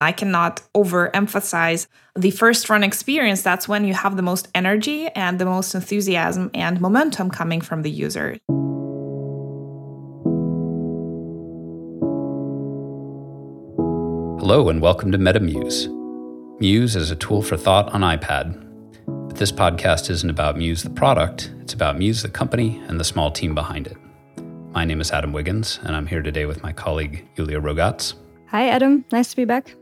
I cannot overemphasize the first run experience. That's when you have the most energy and the most enthusiasm and momentum coming from the user. Hello, and welcome to MetaMuse. Muse is a tool for thought on iPad. But this podcast isn't about Muse the product, it's about Muse the company and the small team behind it. My name is Adam Wiggins, and I'm here today with my colleague Yulia Roggatz. Hi, Adam. Nice to be back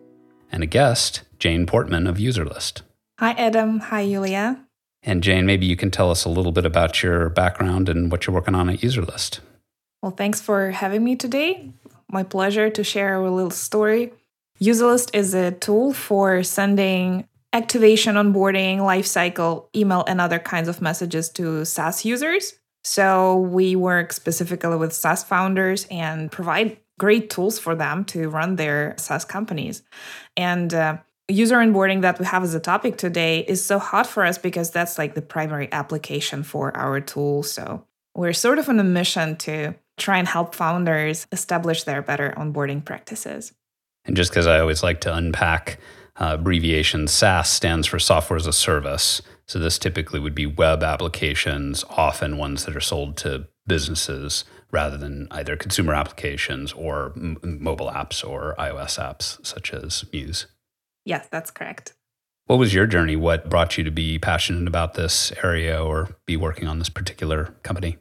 and a guest, Jane Portman of UserList. Hi, Adam. Hi, Julia. And Jane, maybe you can tell us a little bit about your background and what you're working on at UserList. Well, thanks for having me today. My pleasure to share a little story. UserList is a tool for sending activation, onboarding, lifecycle, email, and other kinds of messages to SaaS users. So we work specifically with SaaS founders and provide great tools for them to run their SaaS companies. And uh, user onboarding that we have as a topic today is so hot for us because that's like the primary application for our tool. So we're sort of on a mission to try and help founders establish their better onboarding practices. And just because I always like to unpack uh, abbreviation, SaaS stands for software as a service. So this typically would be web applications, often ones that are sold to businesses rather than either consumer applications or m- mobile apps or iOS apps such as Muse. Yes, that's correct. What was your journey? What brought you to be passionate about this area or be working on this particular company?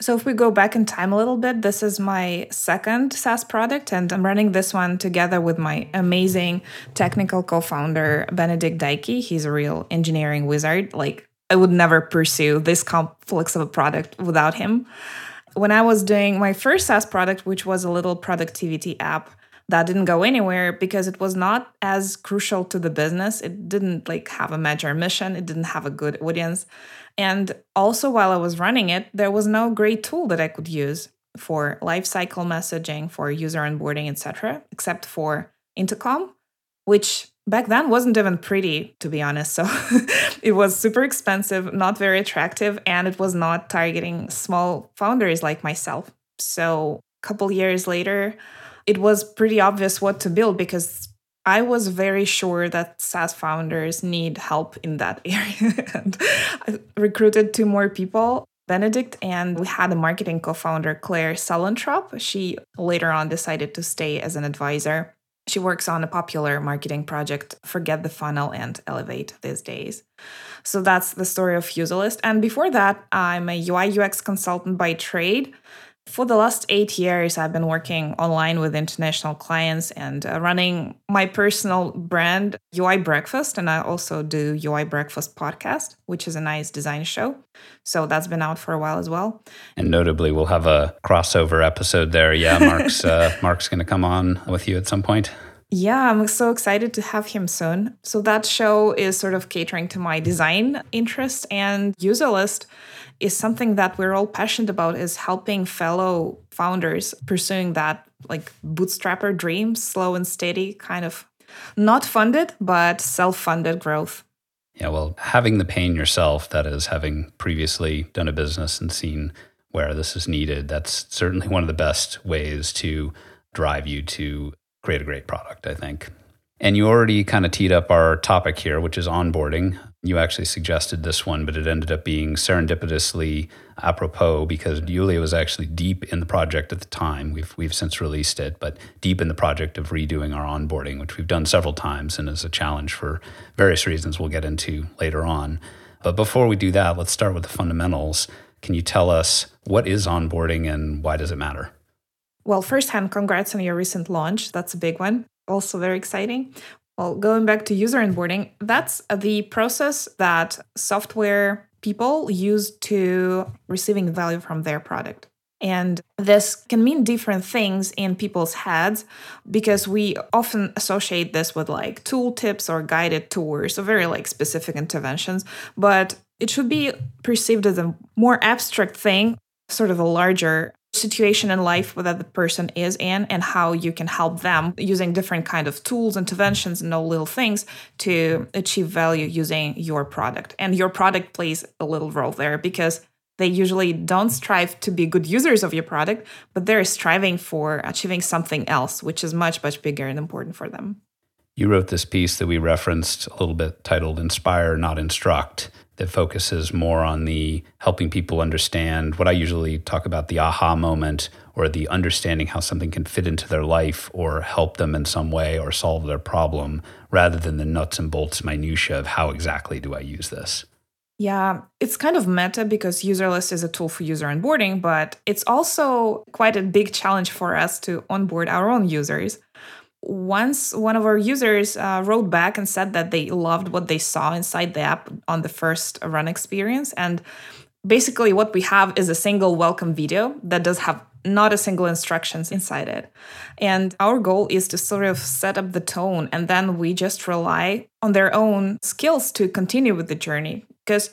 So, if we go back in time a little bit, this is my second SaaS product, and I'm running this one together with my amazing technical co founder, Benedikt Deicke. He's a real engineering wizard. Like, I would never pursue this complex of a product without him. When I was doing my first SaaS product, which was a little productivity app, that didn't go anywhere because it was not as crucial to the business. It didn't like have a major mission, it didn't have a good audience. And also while I was running it, there was no great tool that I could use for lifecycle messaging, for user onboarding, etc., except for Intercom, which back then wasn't even pretty to be honest so it was super expensive not very attractive and it was not targeting small founders like myself so a couple years later it was pretty obvious what to build because I was very sure that SaaS founders need help in that area. and I recruited two more people, Benedikt, and we had a marketing co founder, Claire Suellentrop. She later on decided to stay as an advisor. She works on a popular marketing project, Forget the Funnel and Elevate these days. So that's the story of UserList. And before that, I'm a UI UX consultant by trade. For the last eight years, I've been working online with international clients and uh, running my personal brand, UI Breakfast. And I also do UI Breakfast podcast, which is a nice design show. So that's been out for a while as well. And notably, we'll have a crossover episode there. Yeah, Mark's uh, Mark's going to come on with you at some point. Yeah, I'm so excited to have him soon. So that show is sort of catering to my design interest and user list is something that we're all passionate about is helping fellow founders pursuing that like bootstrapper dream, slow and steady kind of not funded but self-funded growth. Yeah, well, having the pain yourself, that is having previously done a business and seen where this is needed, that's certainly one of the best ways to drive you to create a great product, I think. And you already kind of teed up our topic here, which is onboarding. You actually suggested this one, but it ended up being serendipitously apropos because Yulia was actually deep in the project at the time. We've we've since released it, but deep in the project of redoing our onboarding, which we've done several times and is a challenge for various reasons we'll get into later on. But before we do that, let's start with the fundamentals. Can you tell us what is onboarding and why does it matter? Well, firsthand, congrats on your recent launch. That's a big one also very exciting. Well, going back to user onboarding, that's the process that software people use to receiving value from their product. And this can mean different things in people's heads because we often associate this with like tool tips or guided tours, so very like specific interventions. But it should be perceived as a more abstract thing, sort of a larger situation in life that the person is in and how you can help them using different kind of tools interventions and all little things to achieve value using your product and your product plays a little role there because They usually don't strive to be good users of your product, but they're striving for achieving something else, which is much, much bigger and important for them. You wrote this piece that we referenced a little bit titled Inspire, Not Instruct, that focuses more on the helping people understand what I usually talk about the aha moment or the understanding how something can fit into their life or help them in some way or solve their problem rather than the nuts and bolts minutia of how exactly do I use this. Yeah, it's kind of meta because Userlist is a tool for user onboarding, but it's also quite a big challenge for us to onboard our own users once one of our users uh, wrote back and said that they loved what they saw inside the app on the first run experience. And basically what we have is a single welcome video that does have not a single instructions inside it. And our goal is to sort of set up the tone and then we just rely on their own skills to continue with the journey because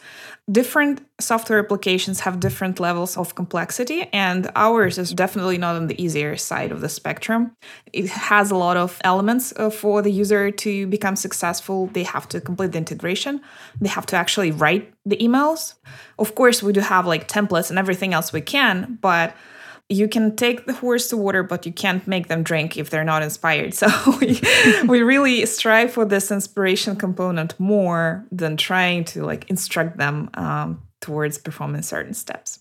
different software applications have different levels of complexity and ours is definitely not on the easier side of the spectrum. It has a lot of elements uh, for the user to become successful. They have to complete the integration. They have to actually write the emails. Of course we do have like templates and everything else we can but you can take the horse to water, but you can't make them drink if they're not inspired. So we, we really strive for this inspiration component more than trying to like instruct them um, towards performing certain steps.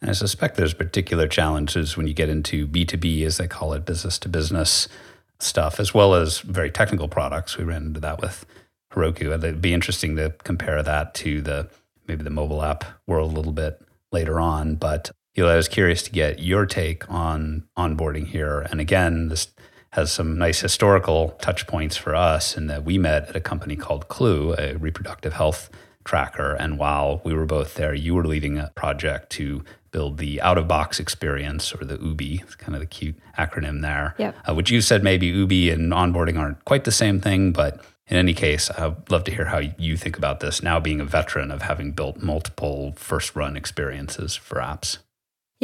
And I suspect there's particular challenges when you get into B2B, as they call it, business to business stuff, as well as very technical products. We ran into that with Heroku. And it'd be interesting to compare that to the maybe the mobile app world a little bit later on. But Eli, I was curious to get your take on onboarding here. And again, this has some nice historical touch points for us in that we met at a company called Clue, a reproductive health tracker. And while we were both there, you were leading a project to build the out of box experience or the OOBE. It's kind of the cute acronym there. Yep. Uh, which you said maybe OOBE and onboarding aren't quite the same thing, but in any case, I'd love to hear how you think about this now being a veteran of having built multiple first run experiences for apps.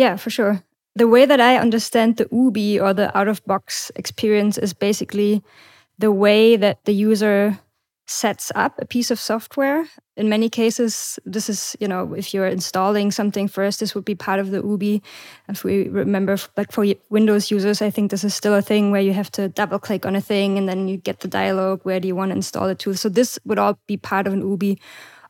Yeah, for sure. The way that I understand the OOBE or the out of box experience is basically the way that the user sets up a piece of software. In many cases, this is, you know, if you're installing something first, this would be part of the OOBE. If we remember, like for Windows users, I think this is still a thing where you have to double click on a thing and then you get the dialog, where do you want to install it to? So this would all be part of an OOBE.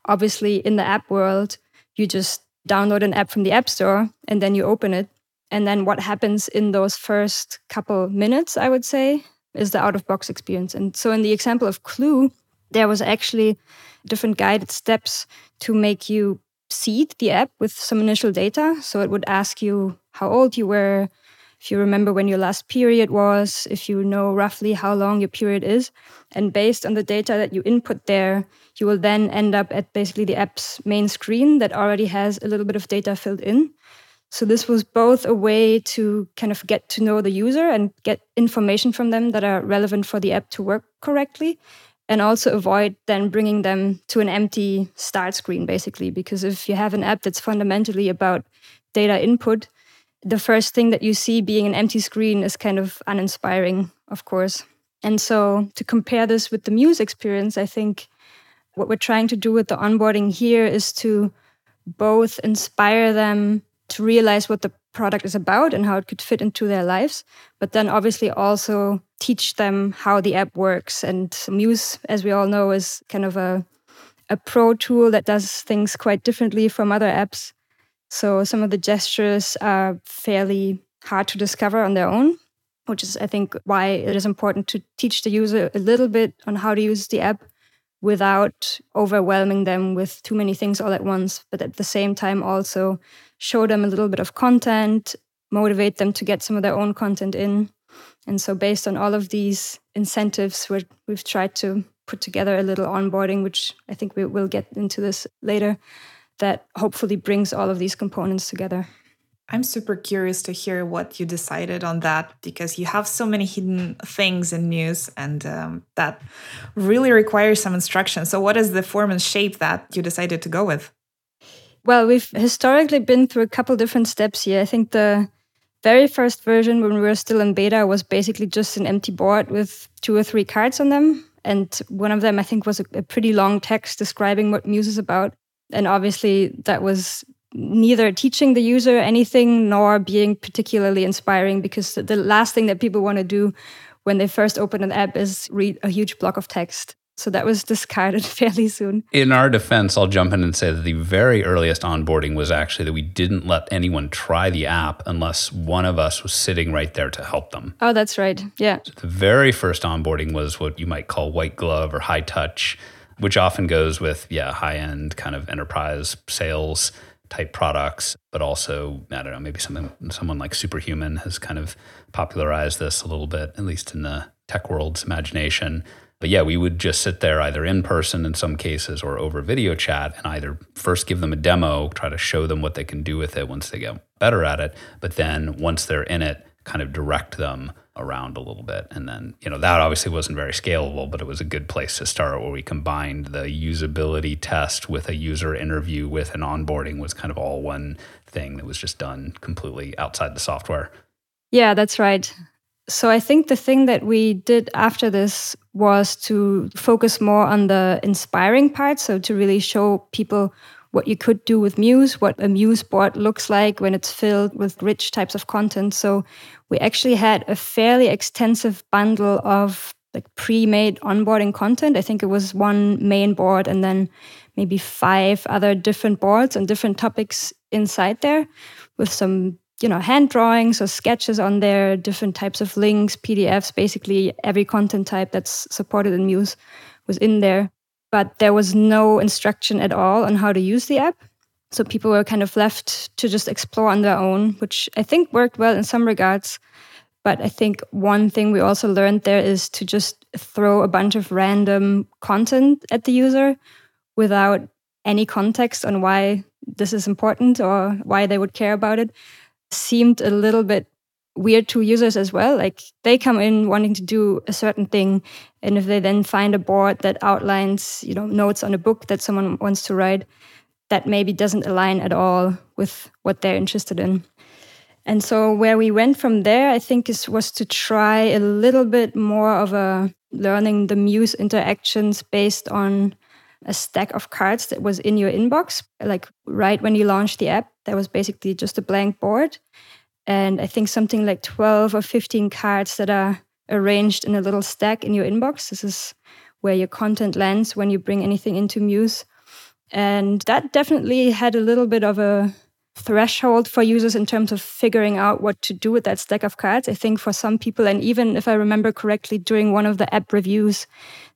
Obviously, in the app world, you just download an app from the App Store and then you open it. And then what happens in those first couple minutes, I would say, is the out of box experience. And so in the example of Clue, there was actually different guided steps to make you seed the app with some initial data. So it would ask you how old you were, if you remember when your last period was, if you know roughly how long your period is. And based on the data that you input there, you will then end up at basically the app's main screen that already has a little bit of data filled in. So this was both a way to kind of get to know the user and get information from them that are relevant for the app to work correctly and also avoid then bringing them to an empty start screen basically because if you have an app that's fundamentally about data input the first thing that you see being an empty screen is kind of uninspiring, of course. And so to compare this with the Muse experience, I think what we're trying to do with the onboarding here is to both inspire them to realize what the product is about and how it could fit into their lives, but then obviously also teach them how the app works. And Muse, as we all know, is kind of a, a pro tool that does things quite differently from other apps. So some of the gestures are fairly hard to discover on their own, which is, I think, why it is important to teach the user a little bit on how to use the app without overwhelming them with too many things all at once, but at the same time also show them a little bit of content, motivate them to get some of their own content in. And so, based on all of these incentives, we have tried to put together a little onboarding, which I think we will get into this later, that hopefully brings all of these components together. I'm super curious to hear what you decided on that because you have so many hidden things in Muse and um, that really requires some instruction. So, what is the form and shape that you decided to go with? Well, we've historically been through a couple different steps here. I think the very first version, when we were still in beta, was basically just an empty board with two or three cards on them. And one of them, I think, was a, a pretty long text describing what Muse is about and obviously that was neither teaching the user anything nor being particularly inspiring because the last thing that people want to do when they first open an app is read a huge block of text. So that was discarded fairly soon. In our defense, I'll jump in and say that the very earliest onboarding was actually that we didn't let anyone try the app unless one of us was sitting right there to help them. Oh, that's right. Yeah. So the very first onboarding was what you might call white glove or high touch, which often goes with, yeah, high end kind of enterprise sales type products, but also, I don't know, maybe something someone like Superhuman has kind of popularized this a little bit, at least in the tech world's imagination but yeah, we would just sit there either in person in some cases or over video chat and either first give them a demo, try to show them what they can do with it once they get better at it. But then once they're in it, kind of direct them around a little bit. And then, you know, that obviously wasn't very scalable, but it was a good place to start where we combined the usability test with a user interview with an onboarding was kind of all one thing that was just done completely outside the software. Yeah, that's right. So I think the thing that we did after this was to focus more on the inspiring part. So to really show people what you could do with Muse, what a Muse board looks like when it's filled with rich types of content. So we actually had a fairly extensive bundle of like pre-made onboarding content. I think it was one main board and then maybe five other different boards and different topics inside there with some you know hand drawings or sketches on there different types of links pdfs basically every content type that's supported in muse was in there but there was no instruction at all on how to use the app. So people were kind of left to just explore on their own which i think worked well in some regards. But i think one thing we also learned there is to just throw a bunch of random content at the user without any context on why this is important or why they would care about it seemed a little bit weird to users as well. Like they come in wanting to do a certain thing, and if they then find a board that outlines, you know, notes on a book that someone wants to write, that maybe doesn't align at all with what they're interested in. And so where we went from there, I think, is was to try a little bit more of a learning the Muse interactions based on a stack of cards that was in your inbox, like right when you launched the app. That was basically just a blank board. And I think something like 12 or 15 cards that are arranged in a little stack in your inbox. This is where your content lands when you bring anything into Muse. And that definitely had a little bit of a threshold for users in terms of figuring out what to do with that stack of cards. I think for some people, and even if I remember correctly, during one of the app reviews,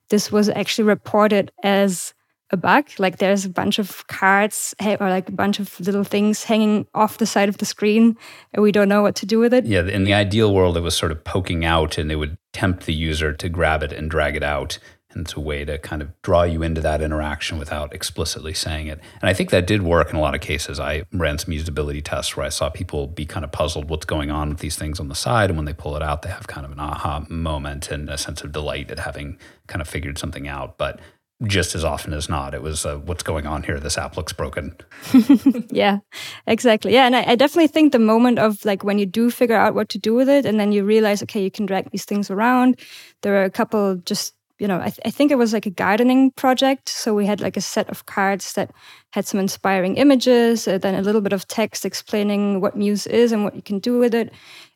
this was actually reported as a bug. Like there's a bunch of cards or like a bunch of little things hanging off the side of the screen, and we don't know what to do with it. Yeah, in the ideal world, it was sort of poking out, and it would tempt the user to grab it and drag it out. And it's a way to kind of draw you into that interaction without explicitly saying it. And I think that did work in a lot of cases. I ran some usability tests where I saw people be kind of puzzled what's going on with these things on the side. And when they pull it out, they have kind of an aha moment and a sense of delight at having kind of figured something out. But just as often as not, it was uh, what's going on here. This app looks broken. yeah, exactly. Yeah, and I, I, definitely think the moment of like when you do figure out what to do with it, and then you realize, okay, you can drag these things around. There are a couple just you know, I, th- I, think it was like a gardening project. So we had like a set of cards that had some inspiring images, uh, then a little bit of text explaining what Muse is and what you can do with it.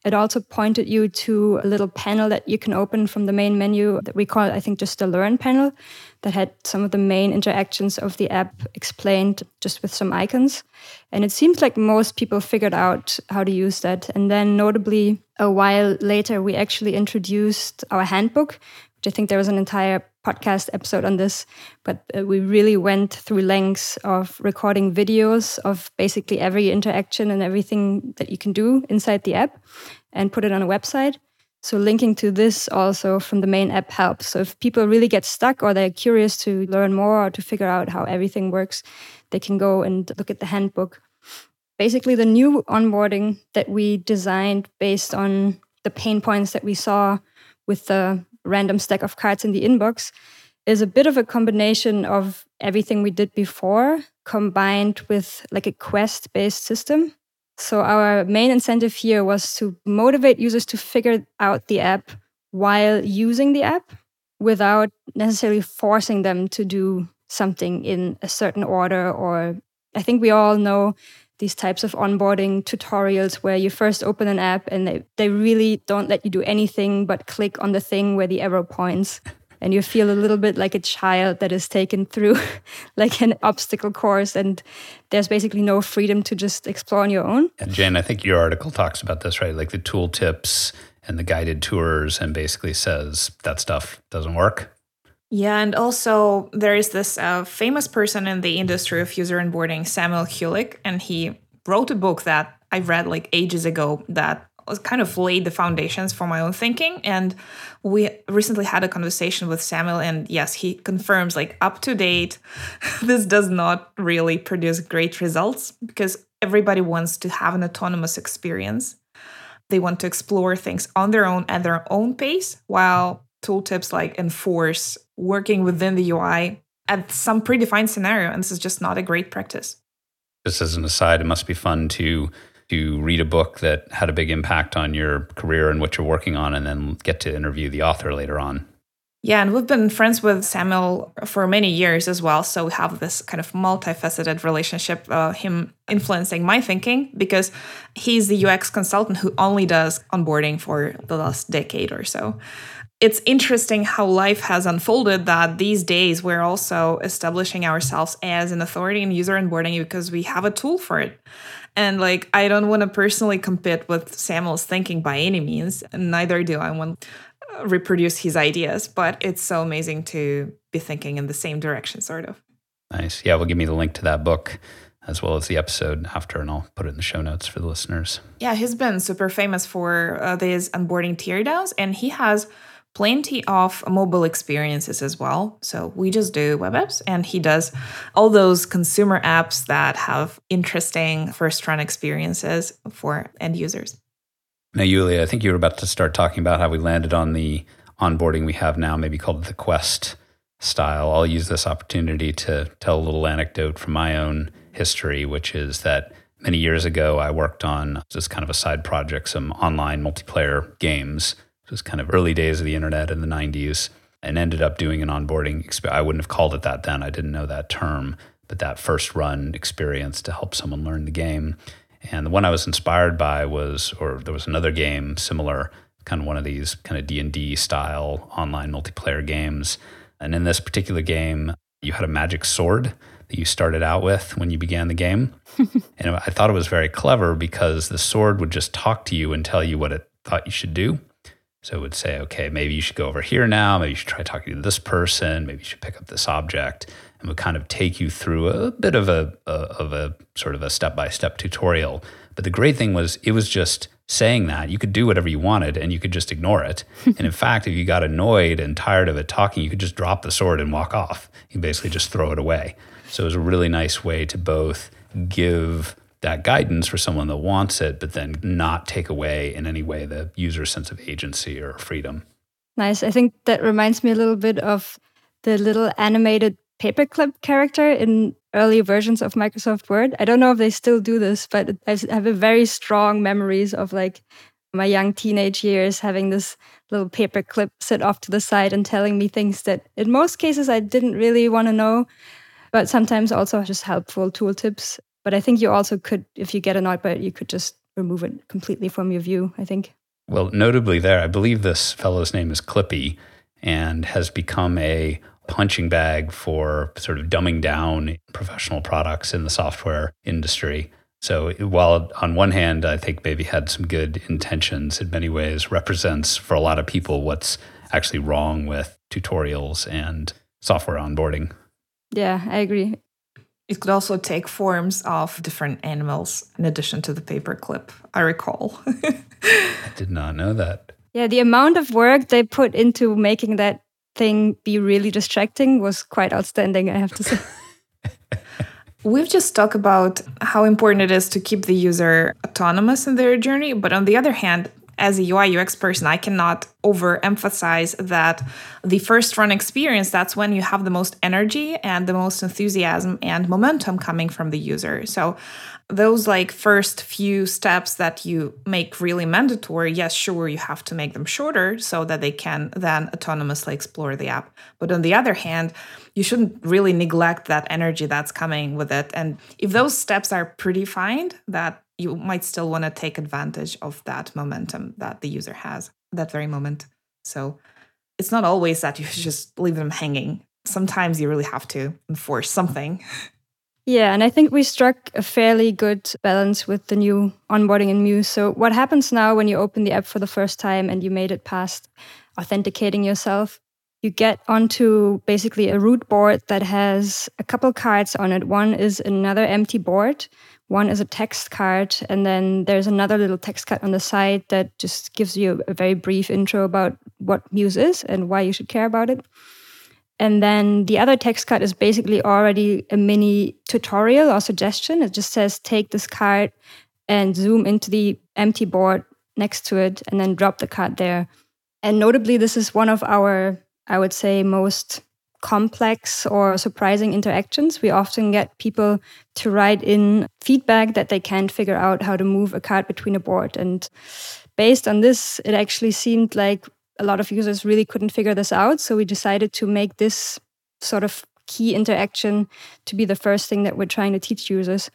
It also pointed you to a little panel that you can open from the main menu that we call, I think, just the Learn panel, that had some of the main interactions of the app explained just with some icons. And it seems like most people figured out how to use that. And then, notably, a while later, we actually introduced our handbook, which I think there was an entire podcast episode on this, but uh, we really went through lengths of recording videos of basically every interaction and everything that you can do inside the app and put it on a website. So linking to this also from the main app helps. So if people really get stuck or they're curious to learn more or to figure out how everything works, they can go and look at the handbook. Basically, the new onboarding that we designed based on the pain points that we saw with the random stack of cards in the inbox is a bit of a combination of everything we did before combined with like a quest based system. So our main incentive here was to motivate users to figure out the app while using the app without necessarily forcing them to do something in a certain order or I think we all know these types of onboarding tutorials where you first open an app and they, they really don't let you do anything but click on the thing where the arrow points. And you feel a little bit like a child that is taken through like an obstacle course and there's basically no freedom to just explore on your own. And jen i think your article talks about this right? Like the tool tips and the guided tours and basically says that stuff doesn't work yeah, and also there is this uh, famous person in the industry of user onboarding, Samuel Hulick, and he wrote a book that I read like ages ago that was kind of laid the foundations for my own thinking. And we recently had a conversation with Samuel, and yes, he confirms like up to date, this does not really produce great results because everybody wants to have an autonomous experience. They want to explore things on their own at their own pace, while tooltips like enforce working within the UI at some predefined scenario. And this is just not a great practice. Just as an aside, it must be fun to to read a book that had a big impact on your career and what you're working on, and then get to interview the author later on. Yeah, and we've been friends with Samuel for many years as well. So we have this kind of multifaceted relationship, uh, him influencing my thinking because he's the UX consultant who only does onboarding for the last decade or so it's interesting how life has unfolded that these days we're also establishing ourselves as an authority in user onboarding because we have a tool for it. And like, I don't want to personally compete with Samuel's thinking by any means, and neither do I want to reproduce his ideas, but it's so amazing to be thinking in the same direction, sort of. Nice. Yeah, well, give me the link to that book as well as the episode after, and I'll put it in the show notes for the listeners. Yeah, he's been super famous for uh, these onboarding teardowns, and he has plenty of mobile experiences as well. So we just do web apps, and he does all those consumer apps that have interesting first run experiences for end users. Now, Yulia, I think you were about to start talking about how we landed on the onboarding we have now, maybe called the Quest style. I'll use this opportunity to tell a little anecdote from my own history, which is that many years ago, I worked on this kind of a side project, some online multiplayer games was kind of early days of the internet in the 90s and ended up doing an onboarding experience. I wouldn't have called it that then. I didn't know that term, but that first run experience to help someone learn the game. And the one I was inspired by was, or there was another game similar, kind of one of these kind of D&D style online multiplayer games. And in this particular game, you had a magic sword that you started out with when you began the game. and I thought it was very clever because the sword would just talk to you and tell you what it thought you should do. So it would say, okay, maybe you should go over here now. Maybe you should try talking to this person. Maybe you should pick up this object, and would kind of take you through a bit of a, a of a sort of a step by step tutorial. But the great thing was, it was just saying that you could do whatever you wanted, and you could just ignore it. and in fact, if you got annoyed and tired of it talking, you could just drop the sword and walk off. You basically just throw it away. So it was a really nice way to both give that guidance for someone that wants it, but then not take away in any way the user's sense of agency or freedom. Nice. I think that reminds me a little bit of the little animated paperclip character in early versions of Microsoft Word. I don't know if they still do this, but I have a very strong memories of like my young teenage years having this little paperclip sit off to the side and telling me things that in most cases I didn't really want to know, but sometimes also just helpful tooltips. But I think you also could, if you get annoyed by it, you could just remove it completely from your view, I think. Well, notably there, I believe this fellow's name is Clippy and has become a punching bag for sort of dumbing down professional products in the software industry. So while on one hand, I think maybe had some good intentions in many ways, represents for a lot of people what's actually wrong with tutorials and software onboarding. Yeah, I agree. It could also take forms of different animals in addition to the paperclip, I recall. I did not know that. Yeah, the amount of work they put into making that thing be really distracting was quite outstanding, I have to say. We've just talked about how important it is to keep the user autonomous in their journey, but on the other hand, as a UI UX person, I cannot overemphasize that the first run experience, that's when you have the most energy and the most enthusiasm and momentum coming from the user. So those like first few steps that you make really mandatory yes sure you have to make them shorter so that they can then autonomously explore the app but on the other hand you shouldn't really neglect that energy that's coming with it and if those steps are predefined that you might still want to take advantage of that momentum that the user has that very moment so it's not always that you just leave them hanging sometimes you really have to enforce something Yeah, and I think we struck a fairly good balance with the new onboarding in Muse. So, what happens now when you open the app for the first time and you made it past authenticating yourself? You get onto basically a root board that has a couple cards on it. One is another empty board, one is a text card, and then there's another little text card on the side that just gives you a very brief intro about what Muse is and why you should care about it. And then the other text card is basically already a mini tutorial or suggestion. It just says take this card and zoom into the empty board next to it and then drop the card there. And notably, this is one of our, I would say, most complex or surprising interactions. We often get people to write in feedback that they can't figure out how to move a card between a board. And based on this, it actually seemed like a lot of users really couldn't figure this out. So we decided to make this sort of key interaction to be the first thing that we're trying to teach users.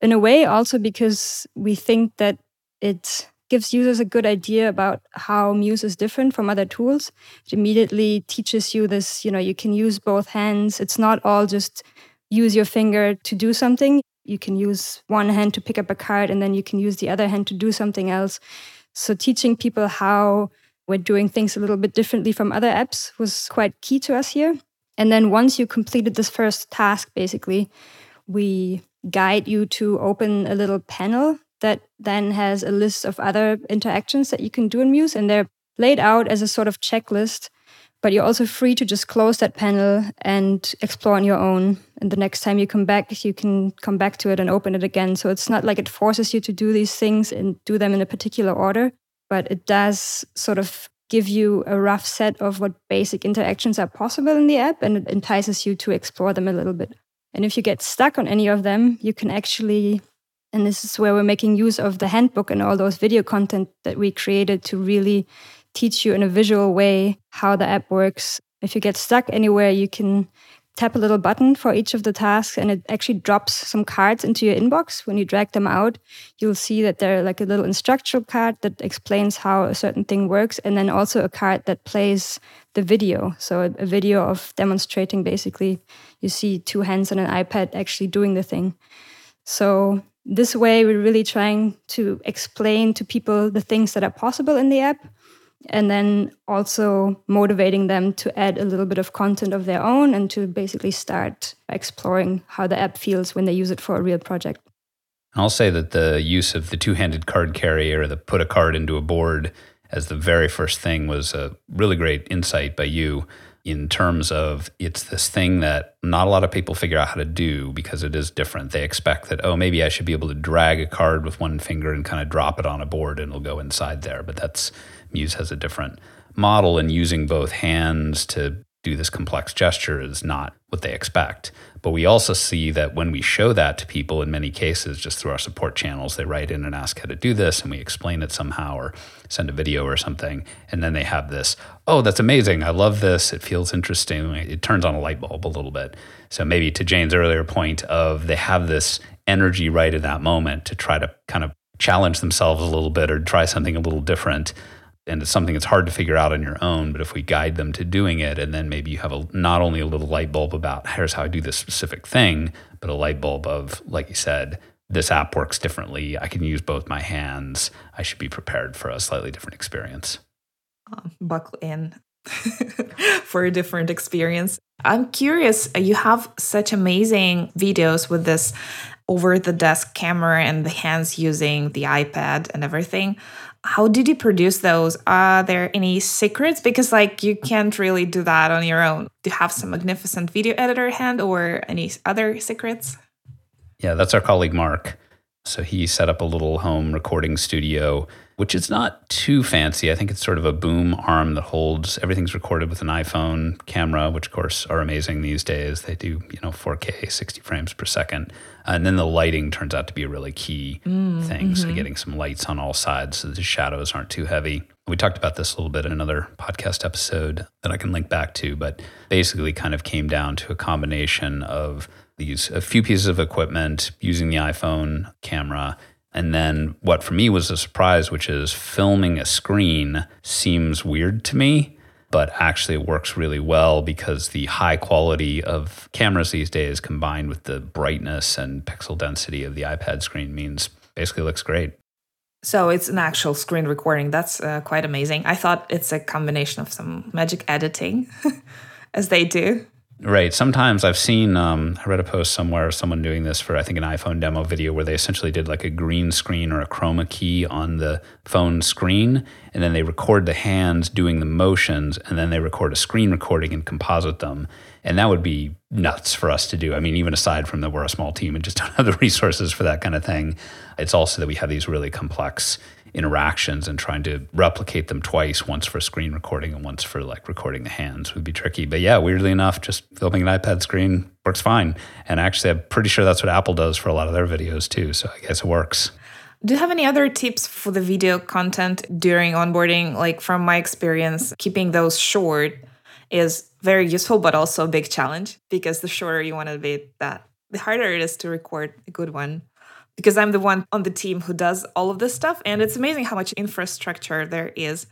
In a way, also because we think that it gives users a good idea about how Muse is different from other tools. It immediately teaches you this, you know, you can use both hands. It's not all just use your finger to do something. You can use one hand to pick up a card and then you can use the other hand to do something else. So teaching people how we're doing things a little bit differently from other apps was quite key to us here. And then once you completed this first task, basically, we guide you to open a little panel that then has a list of other interactions that you can do in Muse. And they're laid out as a sort of checklist, but you're also free to just close that panel and explore on your own. And the next time you come back, you can come back to it and open it again. So it's not like it forces you to do these things and do them in a particular order but it does sort of give you a rough set of what basic interactions are possible in the app and it entices you to explore them a little bit. And if you get stuck on any of them, you can actually, and this is where we're making use of the handbook and all those video content that we created to really teach you in a visual way how the app works. If you get stuck anywhere, you can tap a little button for each of the tasks and it actually drops some cards into your inbox. When you drag them out, you'll see that they're like a little instructional card that explains how a certain thing works, and then also a card that plays the video. So, a, video of demonstrating basically, you see two hands on an iPad actually doing the thing. So, this way, we're really trying to explain to people the things that are possible in the app and then also motivating them to add a little bit of content of their own and to basically start exploring how the app feels when they use it for a real project. I'll say that the use of the two handed card carrier, the put a card into a board as the very first thing, was a really great insight by you in terms of it's this thing that not a lot of people figure out how to do because it is different. They expect that, oh, maybe I should be able to drag a card with one finger and kind of drop it on a board and it'll go inside there. But that's Muse has a different model, and using both hands to do this complex gesture is not what they expect. But we also see that when we show that to people, in many cases, just through our support channels, they write in and ask how to do this, and we explain it somehow or send a video or something. And then they have this, oh, that's amazing. I love this. It feels interesting. It turns on a light bulb a little bit. So maybe to Jane's earlier point of they have this energy right at that moment to try to kind of challenge themselves a little bit or try something a little different and it's something that's hard to figure out on your own but if we guide them to doing it and then maybe you have a not only a little light bulb about here's how i do this specific thing but a light bulb of like you said this app works differently. I can use both my hands. I should be prepared for a slightly different experience. Um, buckle in for a different experience. I'm curious you have such amazing videos with this over the desk camera and the hands using the ipad and everything how did you produce those? Are there any secrets? Because like you can't really do that on your own. Do you have some magnificent video editor hand or any other secrets? Yeah, that's our colleague Mark. So he set up a little home recording studio which is not too fancy. I think it's sort of a boom arm that holds everything's recorded with an iPhone camera, which of course are amazing these days. They do, you know, 4K, 60 frames per second. And then the lighting turns out to be a really key mm, thing. Mm-hmm. So getting some lights on all sides so the shadows aren't too heavy. We talked about this a little bit in another podcast episode that I can link back to, but basically kind of came down to a combination of these a few pieces of equipment using the iPhone camera and then what for me was a surprise, which is filming a screen seems weird to me, but actually works really well because the high quality of cameras these days combined with the brightness and pixel density of the iPad screen means basically looks great. So it's an actual screen recording. That's uh, quite amazing. I thought it's a combination of some magic editing, as they do. Right. Sometimes I've seen, um, I read a post somewhere of someone doing this for, I think, an iPhone demo video where they essentially did like a green screen or a chroma key on the phone screen. And then they record the hands doing the motions and then they record a screen recording and composite them. And that would be nuts for us to do. I mean, even aside from that we're a small team and just don't have the resources for that kind of thing, it's also that we have these really complex interactions and trying to replicate them twice, once for screen recording and once for like recording the hands would be tricky. But yeah, weirdly enough, just filming an iPad screen works fine. And actually, I'm pretty sure that's what Apple does for a lot of their videos too. So I guess it works. Do you have any other tips for the video content during onboarding? Like from my experience, keeping those short is very useful, but also a big challenge because the shorter you want to be, that the harder it is to record a good one because I'm the one on the team who does all of this stuff. And it's amazing how much infrastructure there is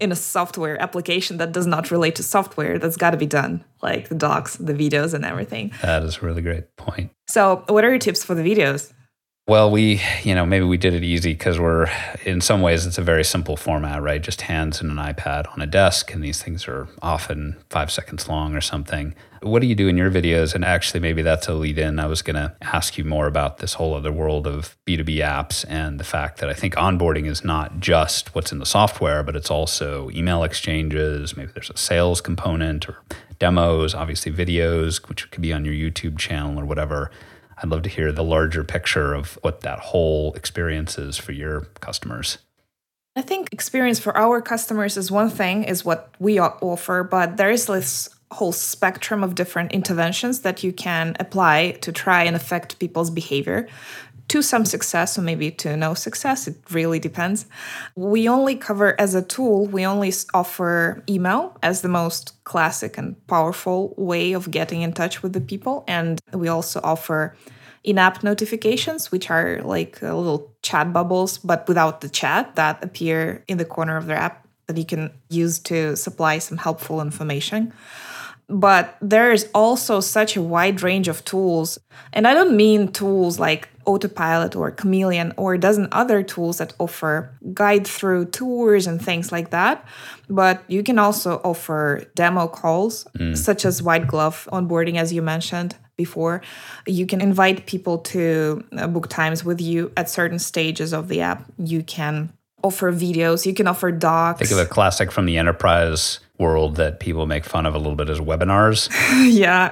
in a software application that does not relate to software that's got to be done, like the docs, the videos, and everything. That is a really great point. So, what are your tips for the videos? Well, we, you know, maybe we did it easy because we're, in some ways, it's a very simple format, right? Just hands and an iPad on a desk, and these things are often five seconds long or something. What do you do in your videos? And actually, maybe that's a lead in. I was going to ask you more about this whole other world of B2B apps and the fact that I think onboarding is not just what's in the software, but it's also email exchanges. Maybe there's a sales component or demos, obviously, videos, which could be on your YouTube channel or whatever. I'd love to hear the larger picture of what that whole experience is for your customers. I think experience for our customers is one thing, is what we offer, but there is this whole spectrum of different interventions that you can apply to try and affect people's behavior to some success or maybe to no success it really depends. We only cover as a tool we only offer email as the most classic and powerful way of getting in touch with the people. And we also offer in-app notifications which are like uh, little chat bubbles but without the chat that appear in the corner of their app that you can use to supply some helpful information. But there is also such a wide range of tools. And i don't mean tools like autopilot or chameleon or a dozen other tools that offer guide through tours and things like that. But you can also offer demo calls mm. such as white glove onboarding as you mentioned before. You can invite people to uh, book times with you at certain stages of the app. You can offer videos. You can offer docs. Think of a classic from the enterprise world that people make fun of a little bit as webinars. yeah.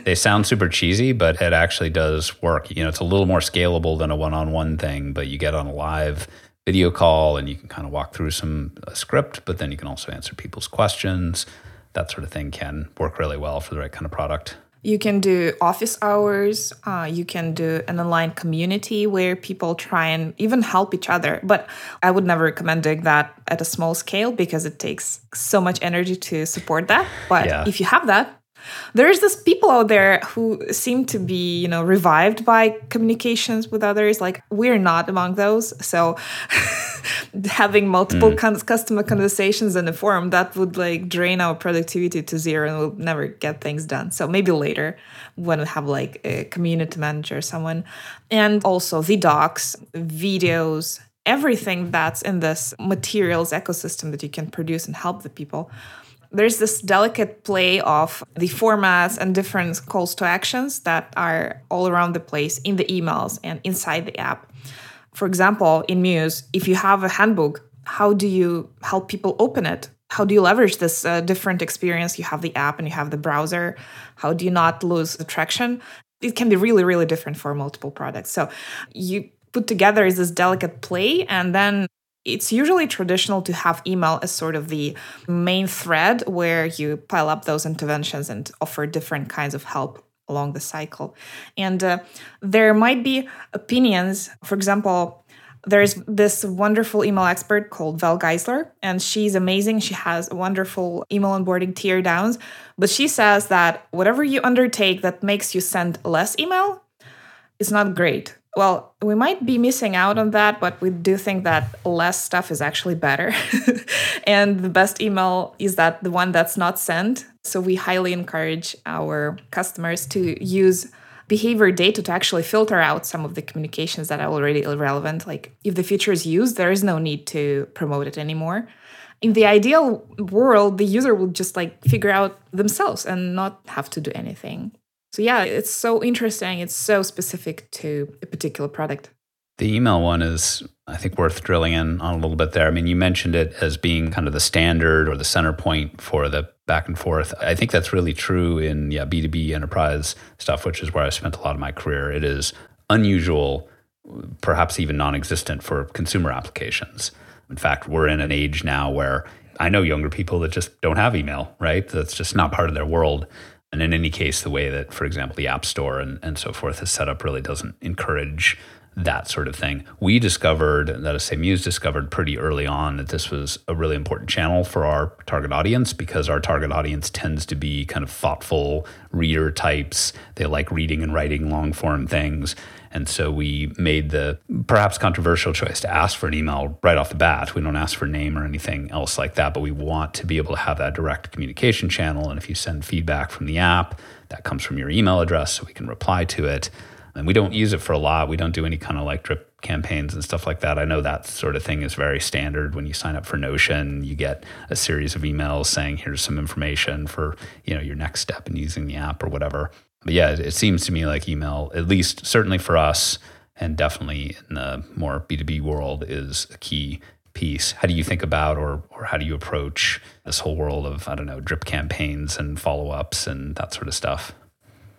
they sound super cheesy, but it actually does work. You know, it's a little more scalable than a one on one thing, but you get on a live video call and you can kind of walk through some script, but then you can also answer people's questions. That sort of thing can work really well for the right kind of product. You can do office hours. Uh, you can do an online community where people try and even help each other. But I would never recommend doing that at a small scale because it takes so much energy to support that. But yeah. if you have that, there's this people out there who seem to be you know revived by communications with others. Like we're not among those. So having multiple mm. customer conversations in a forum that would like drain our productivity to zero and we'll never get things done. So maybe later when we have like a community manager or someone. And also the docs videos everything that's in this materials ecosystem that you can produce and help the people there's this delicate play of the formats and different calls to actions that are all around the place in the emails and inside the app. For example, in Muse, if you have a handbook, how do you help people open it? How do you leverage this uh, different experience? You have the app and you have the browser. How do you not lose the traction? It can be really, really different for multiple products. So you put together is this delicate play, and then it's usually traditional to have email as sort of the main thread where you pile up those interventions and offer different kinds of help along the cycle. And uh, there might be opinions. For example, there's this wonderful email expert called Val Geisler, and she's amazing. She has wonderful email onboarding tear downs. But she says that whatever you undertake that makes you send less email is not great. Well, we might be missing out on that, but we do think that less stuff is actually better. and the best email is that the one that's not sent. So we highly encourage our customers to use behavior data to actually filter out some of the communications that are already irrelevant. Like if the feature is used, there is no need to promote it anymore. In the ideal world, the user will just like figure out themselves and not have to do anything. So yeah, it's so interesting. It's so specific to a particular product. The email one is, I think, worth drilling in on a little bit there. I mean, you mentioned it as being kind of the standard or the center point for the back and forth. I think that's really true in yeah B2B enterprise stuff, which is where I spent a lot of my career. It is unusual, perhaps even non-existent for consumer applications. In fact, we're in an age now where I know younger people that just don't have email, right? That's just not part of their world. And in any case, the way that, for example, the App Store and, and so forth is set up really doesn't encourage that sort of thing. We discovered, that is, say, Muse discovered pretty early on that this was a really important channel for our target audience because our target audience tends to be kind of thoughtful reader types. They like reading and writing long form things. And so we made the perhaps controversial choice to ask for an email right off the bat. We don't ask for name or anything else like that, but we want to be able to have that direct communication channel. And if you send feedback from the app, that comes from your email address so we can reply to it and we don't use it for a lot. We don't do any kind of like drip campaigns and stuff like that. I know that sort of thing is very standard. When you sign up for Notion, you get a series of emails saying, "Here's some information for you know your next step in using the app or whatever." But yeah, it, it seems to me like email, at least certainly for us, and definitely in the more B two B world, is a key piece. How do you think about or or how do you approach this whole world of I don't know drip campaigns and follow ups and that sort of stuff?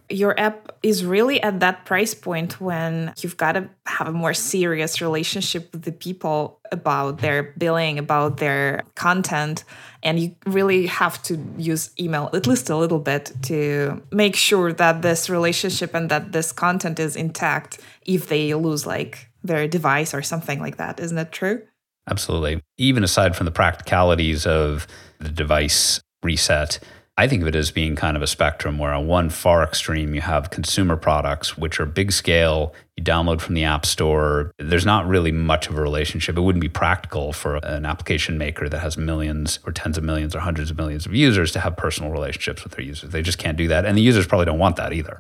Your app is really at that price point when you've got to have a more serious relationship with the people about their billing, about their content. And you really have to use email at least a little bit to make sure that this relationship and that this content is intact if they lose like their device or something like that. Isn't that true? Absolutely. Even aside from the practicalities of the device reset, I think of it as being kind of a spectrum where on one far extreme you have consumer products, which are big scale. You download from the App Store. There's not really much of a relationship. It wouldn't be practical for an application maker that has millions or tens of millions or hundreds of millions of users to have personal relationships with their users. They just can't do that. And the users probably don't want that either.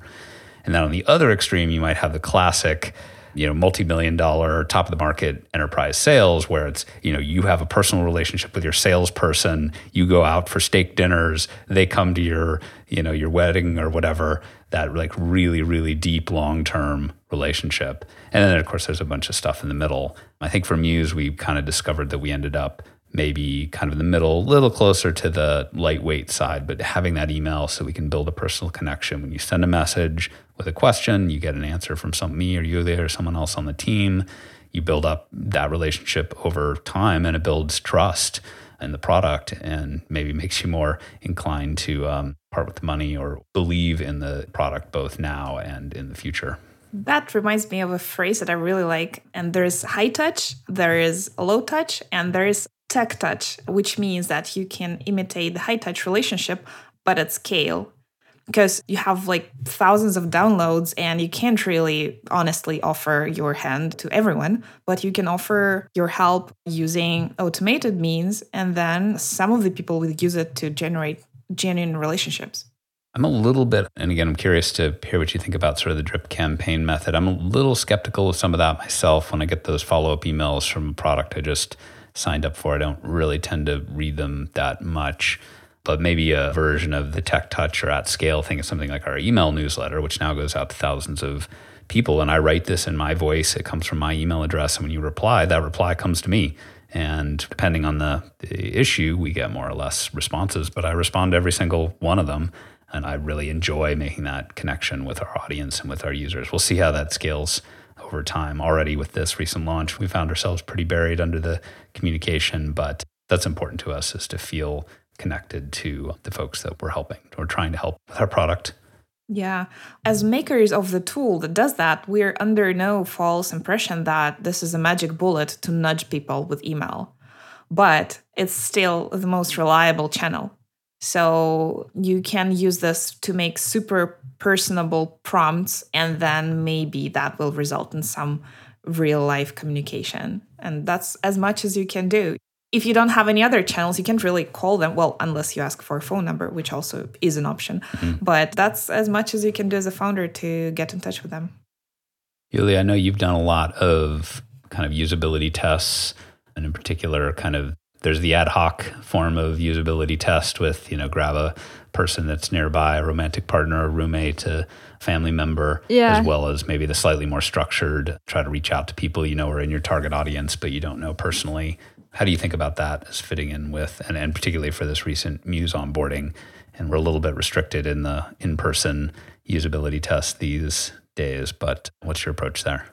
And then on the other extreme, you might have the classic you know multi-million dollar top of the market enterprise sales where it's you know you have a personal relationship with your salesperson you go out for steak dinners they come to your you know your wedding or whatever that like really really deep long-term relationship. And then of course there's a bunch of stuff in the middle. I think for muse we kind of discovered that we ended up maybe kind of in the middle, a little closer to the lightweight side, but having that email so we can build a personal connection. When you send a message with a question, you get an answer from some me or you there or someone else on the team. You build up that relationship over time and it builds trust in the product and maybe makes you more inclined to um, part with the money or believe in the product both now and in the future. That reminds me of a phrase that I really like. And there's high touch, there is low touch, and there is tech touch, which means that you can imitate the high touch relationship, but at scale. Because you have like thousands of downloads and you can't really honestly offer your hand to everyone, but you can offer your help using automated means. And then some of the people will use it to generate genuine relationships. I'm a little bit, and again, I'm curious to hear what you think about sort of the drip campaign method. I'm a little skeptical of some of that myself when I get those follow up emails from a product I just signed up for. I don't really tend to read them that much. But maybe a version of the Tech Touch or at scale thing is something like our email newsletter, which now goes out to thousands of people. And I write this in my voice. It comes from my email address. And when you reply, that reply comes to me. And depending on the, the issue, we get more or less responses. But I respond to every single one of them. And I really enjoy making that connection with our audience and with our users. We'll see how that scales over time. Already with this recent launch, we found ourselves pretty buried under the communication, but that's important to us is to feel connected to the folks that we're helping or trying to help with our product. Yeah. As makers of the tool that does that, we're under no false impression that this is a magic bullet to nudge people with email. But it's still the most reliable channel. So you can use this to make super personable prompts, and then maybe that will result in some real life communication. And that's as much as you can do if you don't have any other channels, you can't really call them. Well, unless you ask for a phone number, which also is an option. Mm-hmm. But that's as much as you can do as a founder to get in touch with them. Yulia, I know you've done a lot of kind of usability tests, and in particular, kind of there's the ad hoc form of usability test with, you know, grab a person that's nearby, a romantic partner, a roommate, a family member, yeah. as well as maybe the slightly more structured, try to reach out to people you know are in your target audience, but you don't know personally how do you think about that as fitting in with, and, and particularly for this recent Muse onboarding? And we're a little bit restricted in the in person usability test these days, but what's your approach there?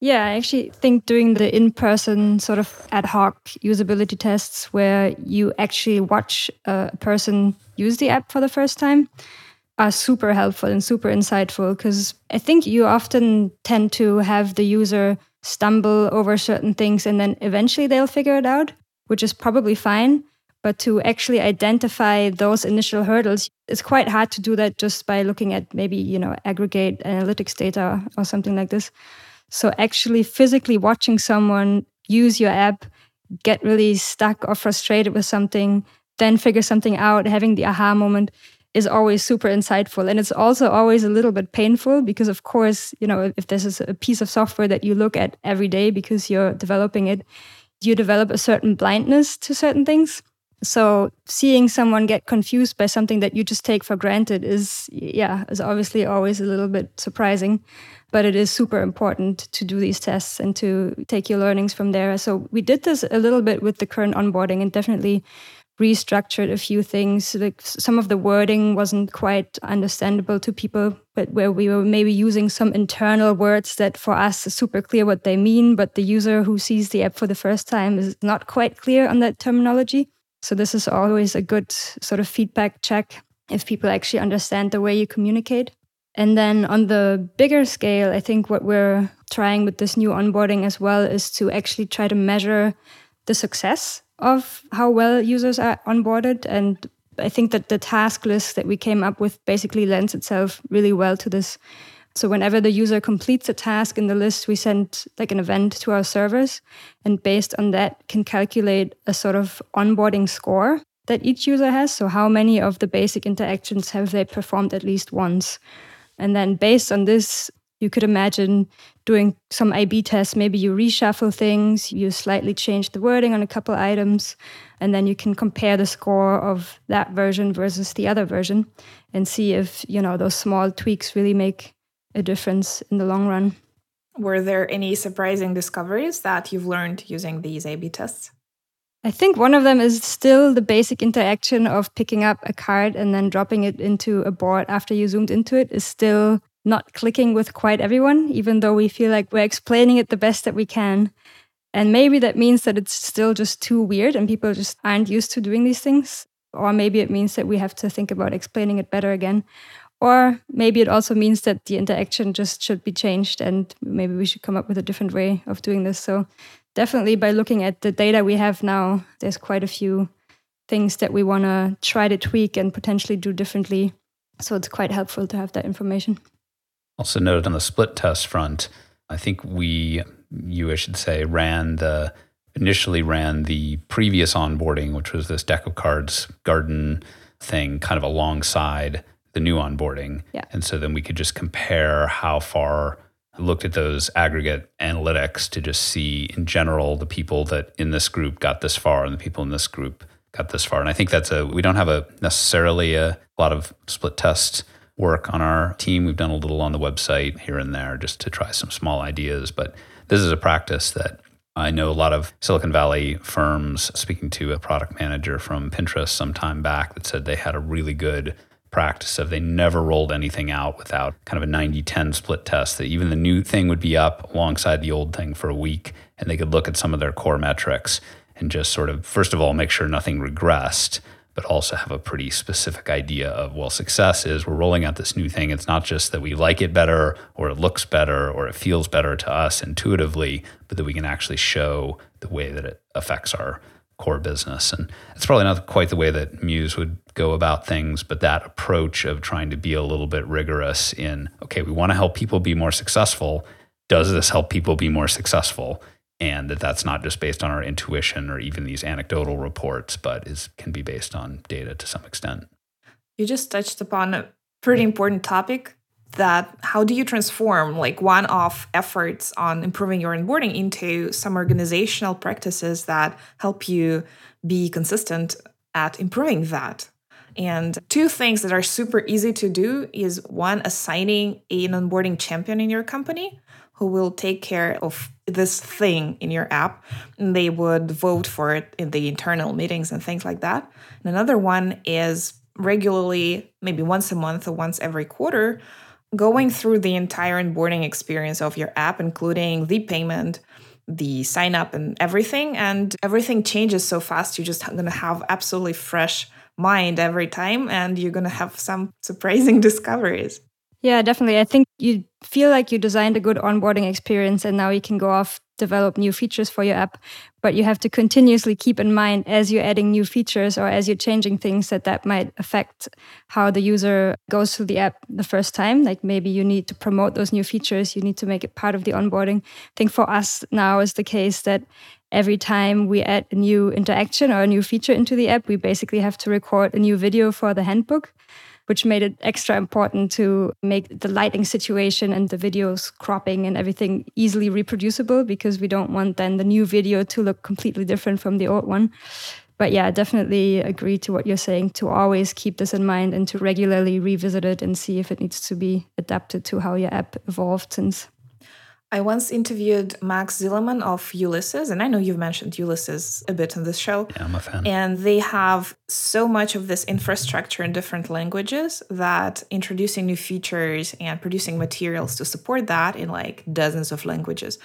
Yeah, I actually think doing the in person sort of ad hoc usability tests where you actually watch a person use the app for the first time are super helpful and super insightful because I think you often tend to have the user stumble over certain things and then eventually they'll figure it out, which is probably fine. But to actually identify those initial hurdles, it's quite hard to do that just by looking at maybe, you know, aggregate analytics data or something like this. So actually physically watching someone use your app, get really stuck or frustrated with something, then figure something out, having the aha moment is always super insightful. And it's also always a little bit painful because, of course, you know, if this is a piece of software that you look at every day because you're developing it, you develop a certain blindness to certain things. So seeing someone get confused by something that you just take for granted is, yeah, is obviously always a little bit surprising. But it is super important to do these tests and to take your learnings from there. So we did this a little bit with the current onboarding and definitely restructured a few things. Like some of the wording wasn't quite understandable to people, but where we were maybe using some internal words that for us is super clear what they mean, but the user who sees the app for the first time is not quite clear on that terminology. So this is always a good sort of feedback check if people actually understand the way you communicate. And then on the bigger scale, I think what we're trying with this new onboarding as well is to actually try to measure the success of how well users are onboarded. And I think that the task list that we came up with basically lends itself really well to this. So whenever the user completes a task in the list, we send like an event to our servers, and based on that, can calculate a sort of onboarding score that each user has. So how many of the basic interactions have they performed at least once? And then based on this, you could imagine doing some A B tests. Maybe you reshuffle things, you slightly change the wording on a couple items, and then you can compare the score of that version versus the other version and see if, you know, those small tweaks really make a difference in the long run. Were there any surprising discoveries that you've learned using these A B tests? I think one of them is still the basic interaction of picking up a card and then dropping it into a board after you zoomed into it is still not clicking with quite everyone, even though we feel like we're explaining it the best that we can. And maybe that means that it's still just too weird and people just aren't used to doing these things. Or maybe it means that we have to think about explaining it better again. Or maybe it also means that the interaction just should be changed and maybe we should come up with a different way of doing this. So, definitely by looking at the data we have now, there's quite a few things that we want to try to tweak and potentially do differently. So, it's quite helpful to have that information. Also noted on the split test front, I think we, you I should say, ran the initially ran the previous onboarding, which was this deck of cards garden thing, kind of alongside the new onboarding. Yeah. And so then we could just compare how far looked at those aggregate analytics to just see in general the people that in this group got this far and the people in this group got this far. And I think that's a we don't have a necessarily a lot of split test work on our team. We've done a little on the website here and there just to try some small ideas. But this is a practice that I know a lot of Silicon Valley firms, speaking to a product manager from Pinterest some time back, that said they had a really good practice of they never rolled anything out without kind of a 90 10 split test that even the new thing would be up alongside the old thing for a week and they could look at some of their core metrics and just sort of first of all make sure nothing regressed but also have a pretty specific idea of well success is we're rolling out this new thing. It's not just that we like it better or it looks better or it feels better to us intuitively but that we can actually show the way that it affects our core business. And it's probably not quite the way that Muse would go about things, but that approach of trying to be a little bit rigorous in, okay, we want to help people be more successful. Does this help people be more successful? And that that's not just based on our intuition or even these anecdotal reports, but is can be based on data to some extent. You just touched upon a pretty important topic that how do you transform like one off efforts on improving your onboarding into some organizational practices that help you be consistent at improving that? And two things that are super easy to do is one assigning an onboarding champion in your company who will take care of this thing in your app. And they would vote for it in the internal meetings and things like that. And another one is regularly maybe once a month or once every quarter going through the entire onboarding experience of your app, including the payment, the sign up, and everything. And everything changes so fast. You're just going to have absolutely fresh mind every time, and you're going to have some surprising discoveries. Yeah, definitely. I think you feel like you designed a good onboarding experience, and now you can go off develop new features for your app but you have to continuously keep in mind as you're adding new features or as you're changing things that that might affect how the user goes through the app the first time. Like maybe you need to promote those new features. You need to make it part of the onboarding. I think for us now is the case that every time we add a new interaction or a new feature into the app we basically have to record a new video for the handbook which made it extra important to make the lighting situation and the videos cropping and everything easily reproducible because we don't want then the new video to look completely different from the old one. But yeah, definitely agree to what you're saying to always keep this in mind and to regularly revisit it and see if it needs to be adapted to how your app evolved since. I once interviewed Max Seelemann of Ulysses, and I know you've mentioned Ulysses a bit on this show. Yeah, I'm a fan. And they have so much of this infrastructure in different languages that introducing new features and producing materials to support that in like dozens of languages,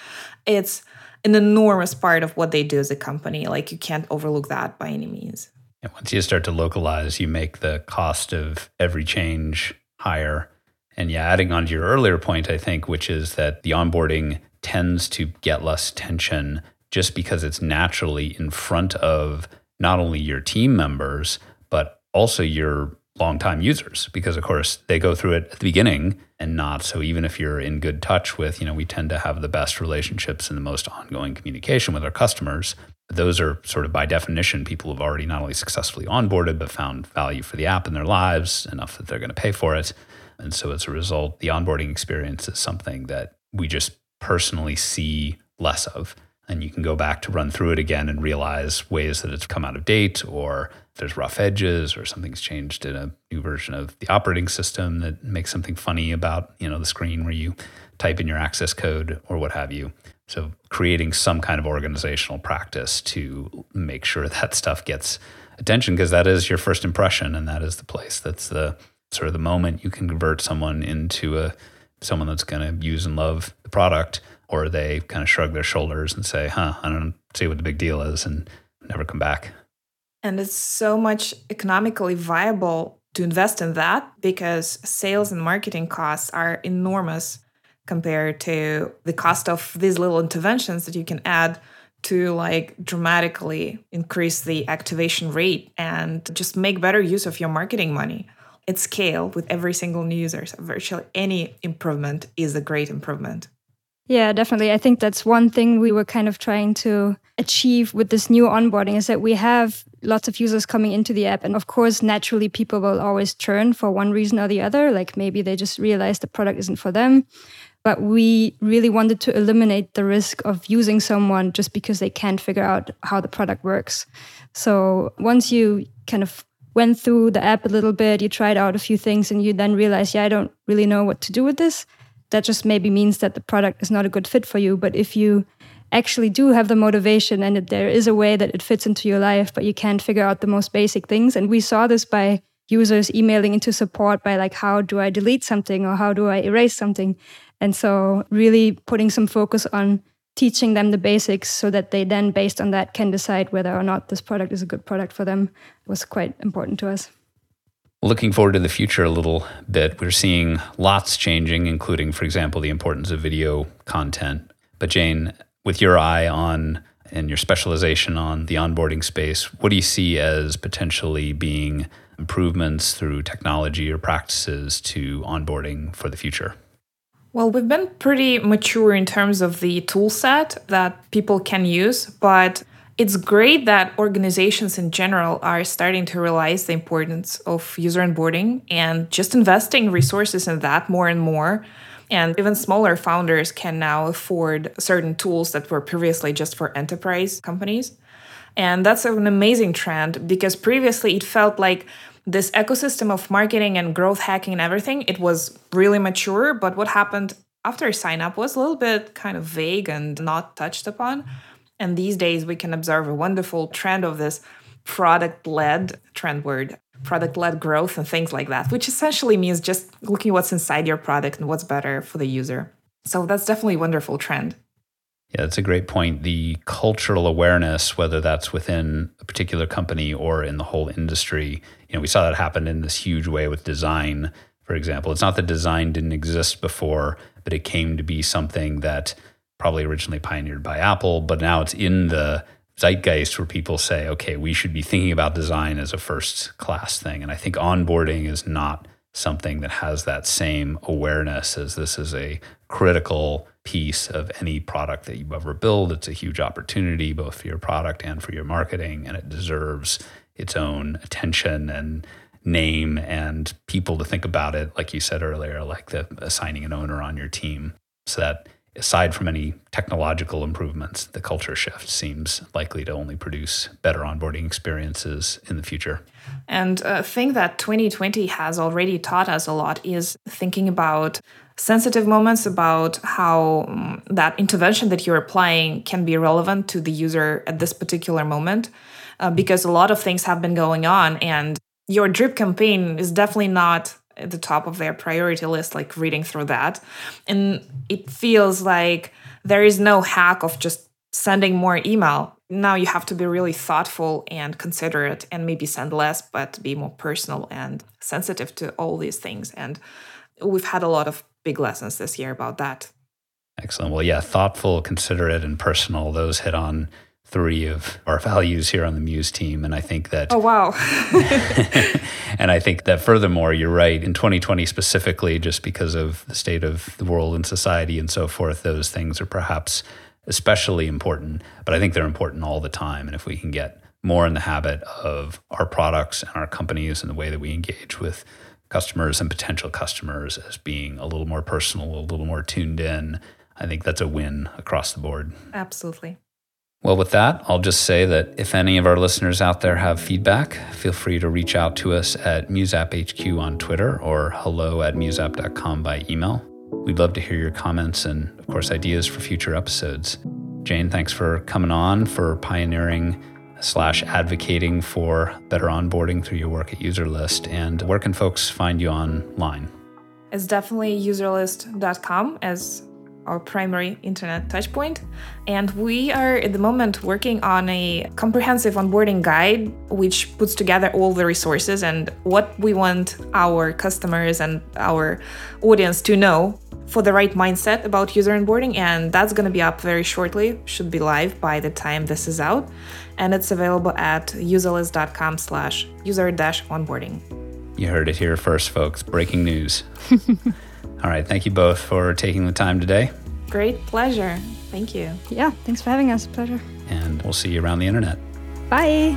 it's an enormous part of what they do as a company. Like you can't overlook that by any means. And once you start to localize, you make the cost of every change higher and yeah, adding on to your earlier point, I think, which is that the onboarding tends to get less tension just because it's naturally in front of not only your team members, but also your longtime users, because of course they go through it at the beginning and not. So even if you're in good touch with, you know, we tend to have the best relationships and the most ongoing communication with our customers. Those are sort of by definition people who've already not only successfully onboarded, but found value for the app in their lives enough that they're going to pay for it. And so as a result, the onboarding experience is something that we just personally see less of. And you can go back to run through it again and realize ways that it's come out of date or there's rough edges or something's changed in a new version of the operating system that makes something funny about, you know, the screen where you type in your access code or what have you. So creating some kind of organizational practice to make sure that stuff gets attention because that is your first impression and that is the place that's the sort of the moment you can convert someone into a someone that's going to use and love the product, or they kind of shrug their shoulders and say, "Huh, I don't see what the big deal is," and never come back. And it's so much economically viable to invest in that because sales and marketing costs are enormous compared to the cost of these little interventions that you can add to like dramatically increase the activation rate and just make better use of your marketing money at scale with every single new user. So virtually any improvement is a great improvement. Yeah, definitely. I think that's one thing we were kind of trying to achieve with this new onboarding is that we have lots of users coming into the app. And of course, naturally, people will always churn for one reason or the other. Like maybe they just realize the product isn't for them. But we really wanted to eliminate the risk of using someone just because they can't figure out how the product works. So once you kind of went through the app a little bit, you tried out a few things, and you then realize, yeah, I don't really know what to do with this. That just maybe means that the product is not a good fit for you. But if you actually do have the motivation and there is a way that it fits into your life, but you can't figure out the most basic things, and we saw this by users emailing into support by like how do I delete something or how do I erase something. And so really putting some focus on teaching them the basics so that they then based on that can decide whether or not this product is a good product for them was quite important to us. Looking forward to the future a little bit, we're seeing lots changing, including, for example, the importance of video content. But Jane, with your eye on and your specialization on the onboarding space, what do you see as potentially being improvements through technology or practices to onboarding for the future? Well, we've been pretty mature in terms of the tool set that people can use, but it's great that organizations in general are starting to realize the importance of user onboarding and just investing resources in that more and more. And even smaller founders can now afford certain tools that were previously just for enterprise companies. And that's an amazing trend because previously it felt like this ecosystem of marketing and growth hacking and everything, it was really mature. But what happened after sign up was a little bit kind of vague and not touched upon. And these days, we can observe a wonderful trend of this product led trend word, product led growth, and things like that, which essentially means just looking what's inside your product and what's better for the user. So that's definitely a wonderful trend. Yeah, that's a great point. The cultural awareness, whether that's within a particular company or in the whole industry, you know, we saw that happen in this huge way with design, for example. It's not that design didn't exist before, but it came to be something that probably originally pioneered by Apple, but now it's in the zeitgeist where people say, okay, we should be thinking about design as a first class thing. And I think onboarding is not something that has that same awareness as this is a critical piece of any product that you ever build. It's a huge opportunity both for your product and for your marketing, and it deserves its own attention and name and people to think about it, like you said earlier, like the assigning an owner on your team. So that aside from any technological improvements, the culture shift seems likely to only produce better onboarding experiences in the future. And a thing that 2020 has already taught us a lot is thinking about sensitive moments, about how um, that intervention that you're applying can be relevant to the user at this particular moment. Uh, because a lot of things have been going on, and your drip campaign is definitely not at the top of their priority list, like reading through that. And it feels like there is no hack of just sending more email. Now you have to be really thoughtful and considerate and maybe send less, but be more personal and sensitive to all these things. And we've had a lot of big lessons this year about that. Excellent. Well, yeah, thoughtful, considerate, and personal, those hit on three of our values here on the Muse team. And I think that. Oh, wow. and I think that furthermore, you're right. In 2020 specifically, just because of the state of the world and society and so forth, those things are perhaps especially important. But I think they're important all the time. And if we can get more in the habit of our products and our companies and the way that we engage with customers and potential customers as being a little more personal, a little more tuned in, I think that's a win across the board. Absolutely. Well, with that, I'll just say that if any of our listeners out there have feedback, feel free to reach out to us at MuseAppHQ on Twitter or hello at museapp.com by email. We'd love to hear your comments and, of course, ideas for future episodes. Jane, thanks for coming on, for pioneering slash advocating for better onboarding through your work at UserList. And where can folks find you online? It's definitely userlist.com as our primary internet touchpoint. And we are at the moment working on a comprehensive onboarding guide, which puts together all the resources and what we want our customers and our audience to know for the right mindset about user onboarding. And that's going to be up very shortly, should be live by the time this is out. And it's available at userlist.com slash user dash onboarding You heard it here first, folks. Breaking news. All right. Thank you both for taking the time today. Great pleasure. Thank you. Yeah. Thanks for having us. Pleasure. And we'll see you around the internet. Bye.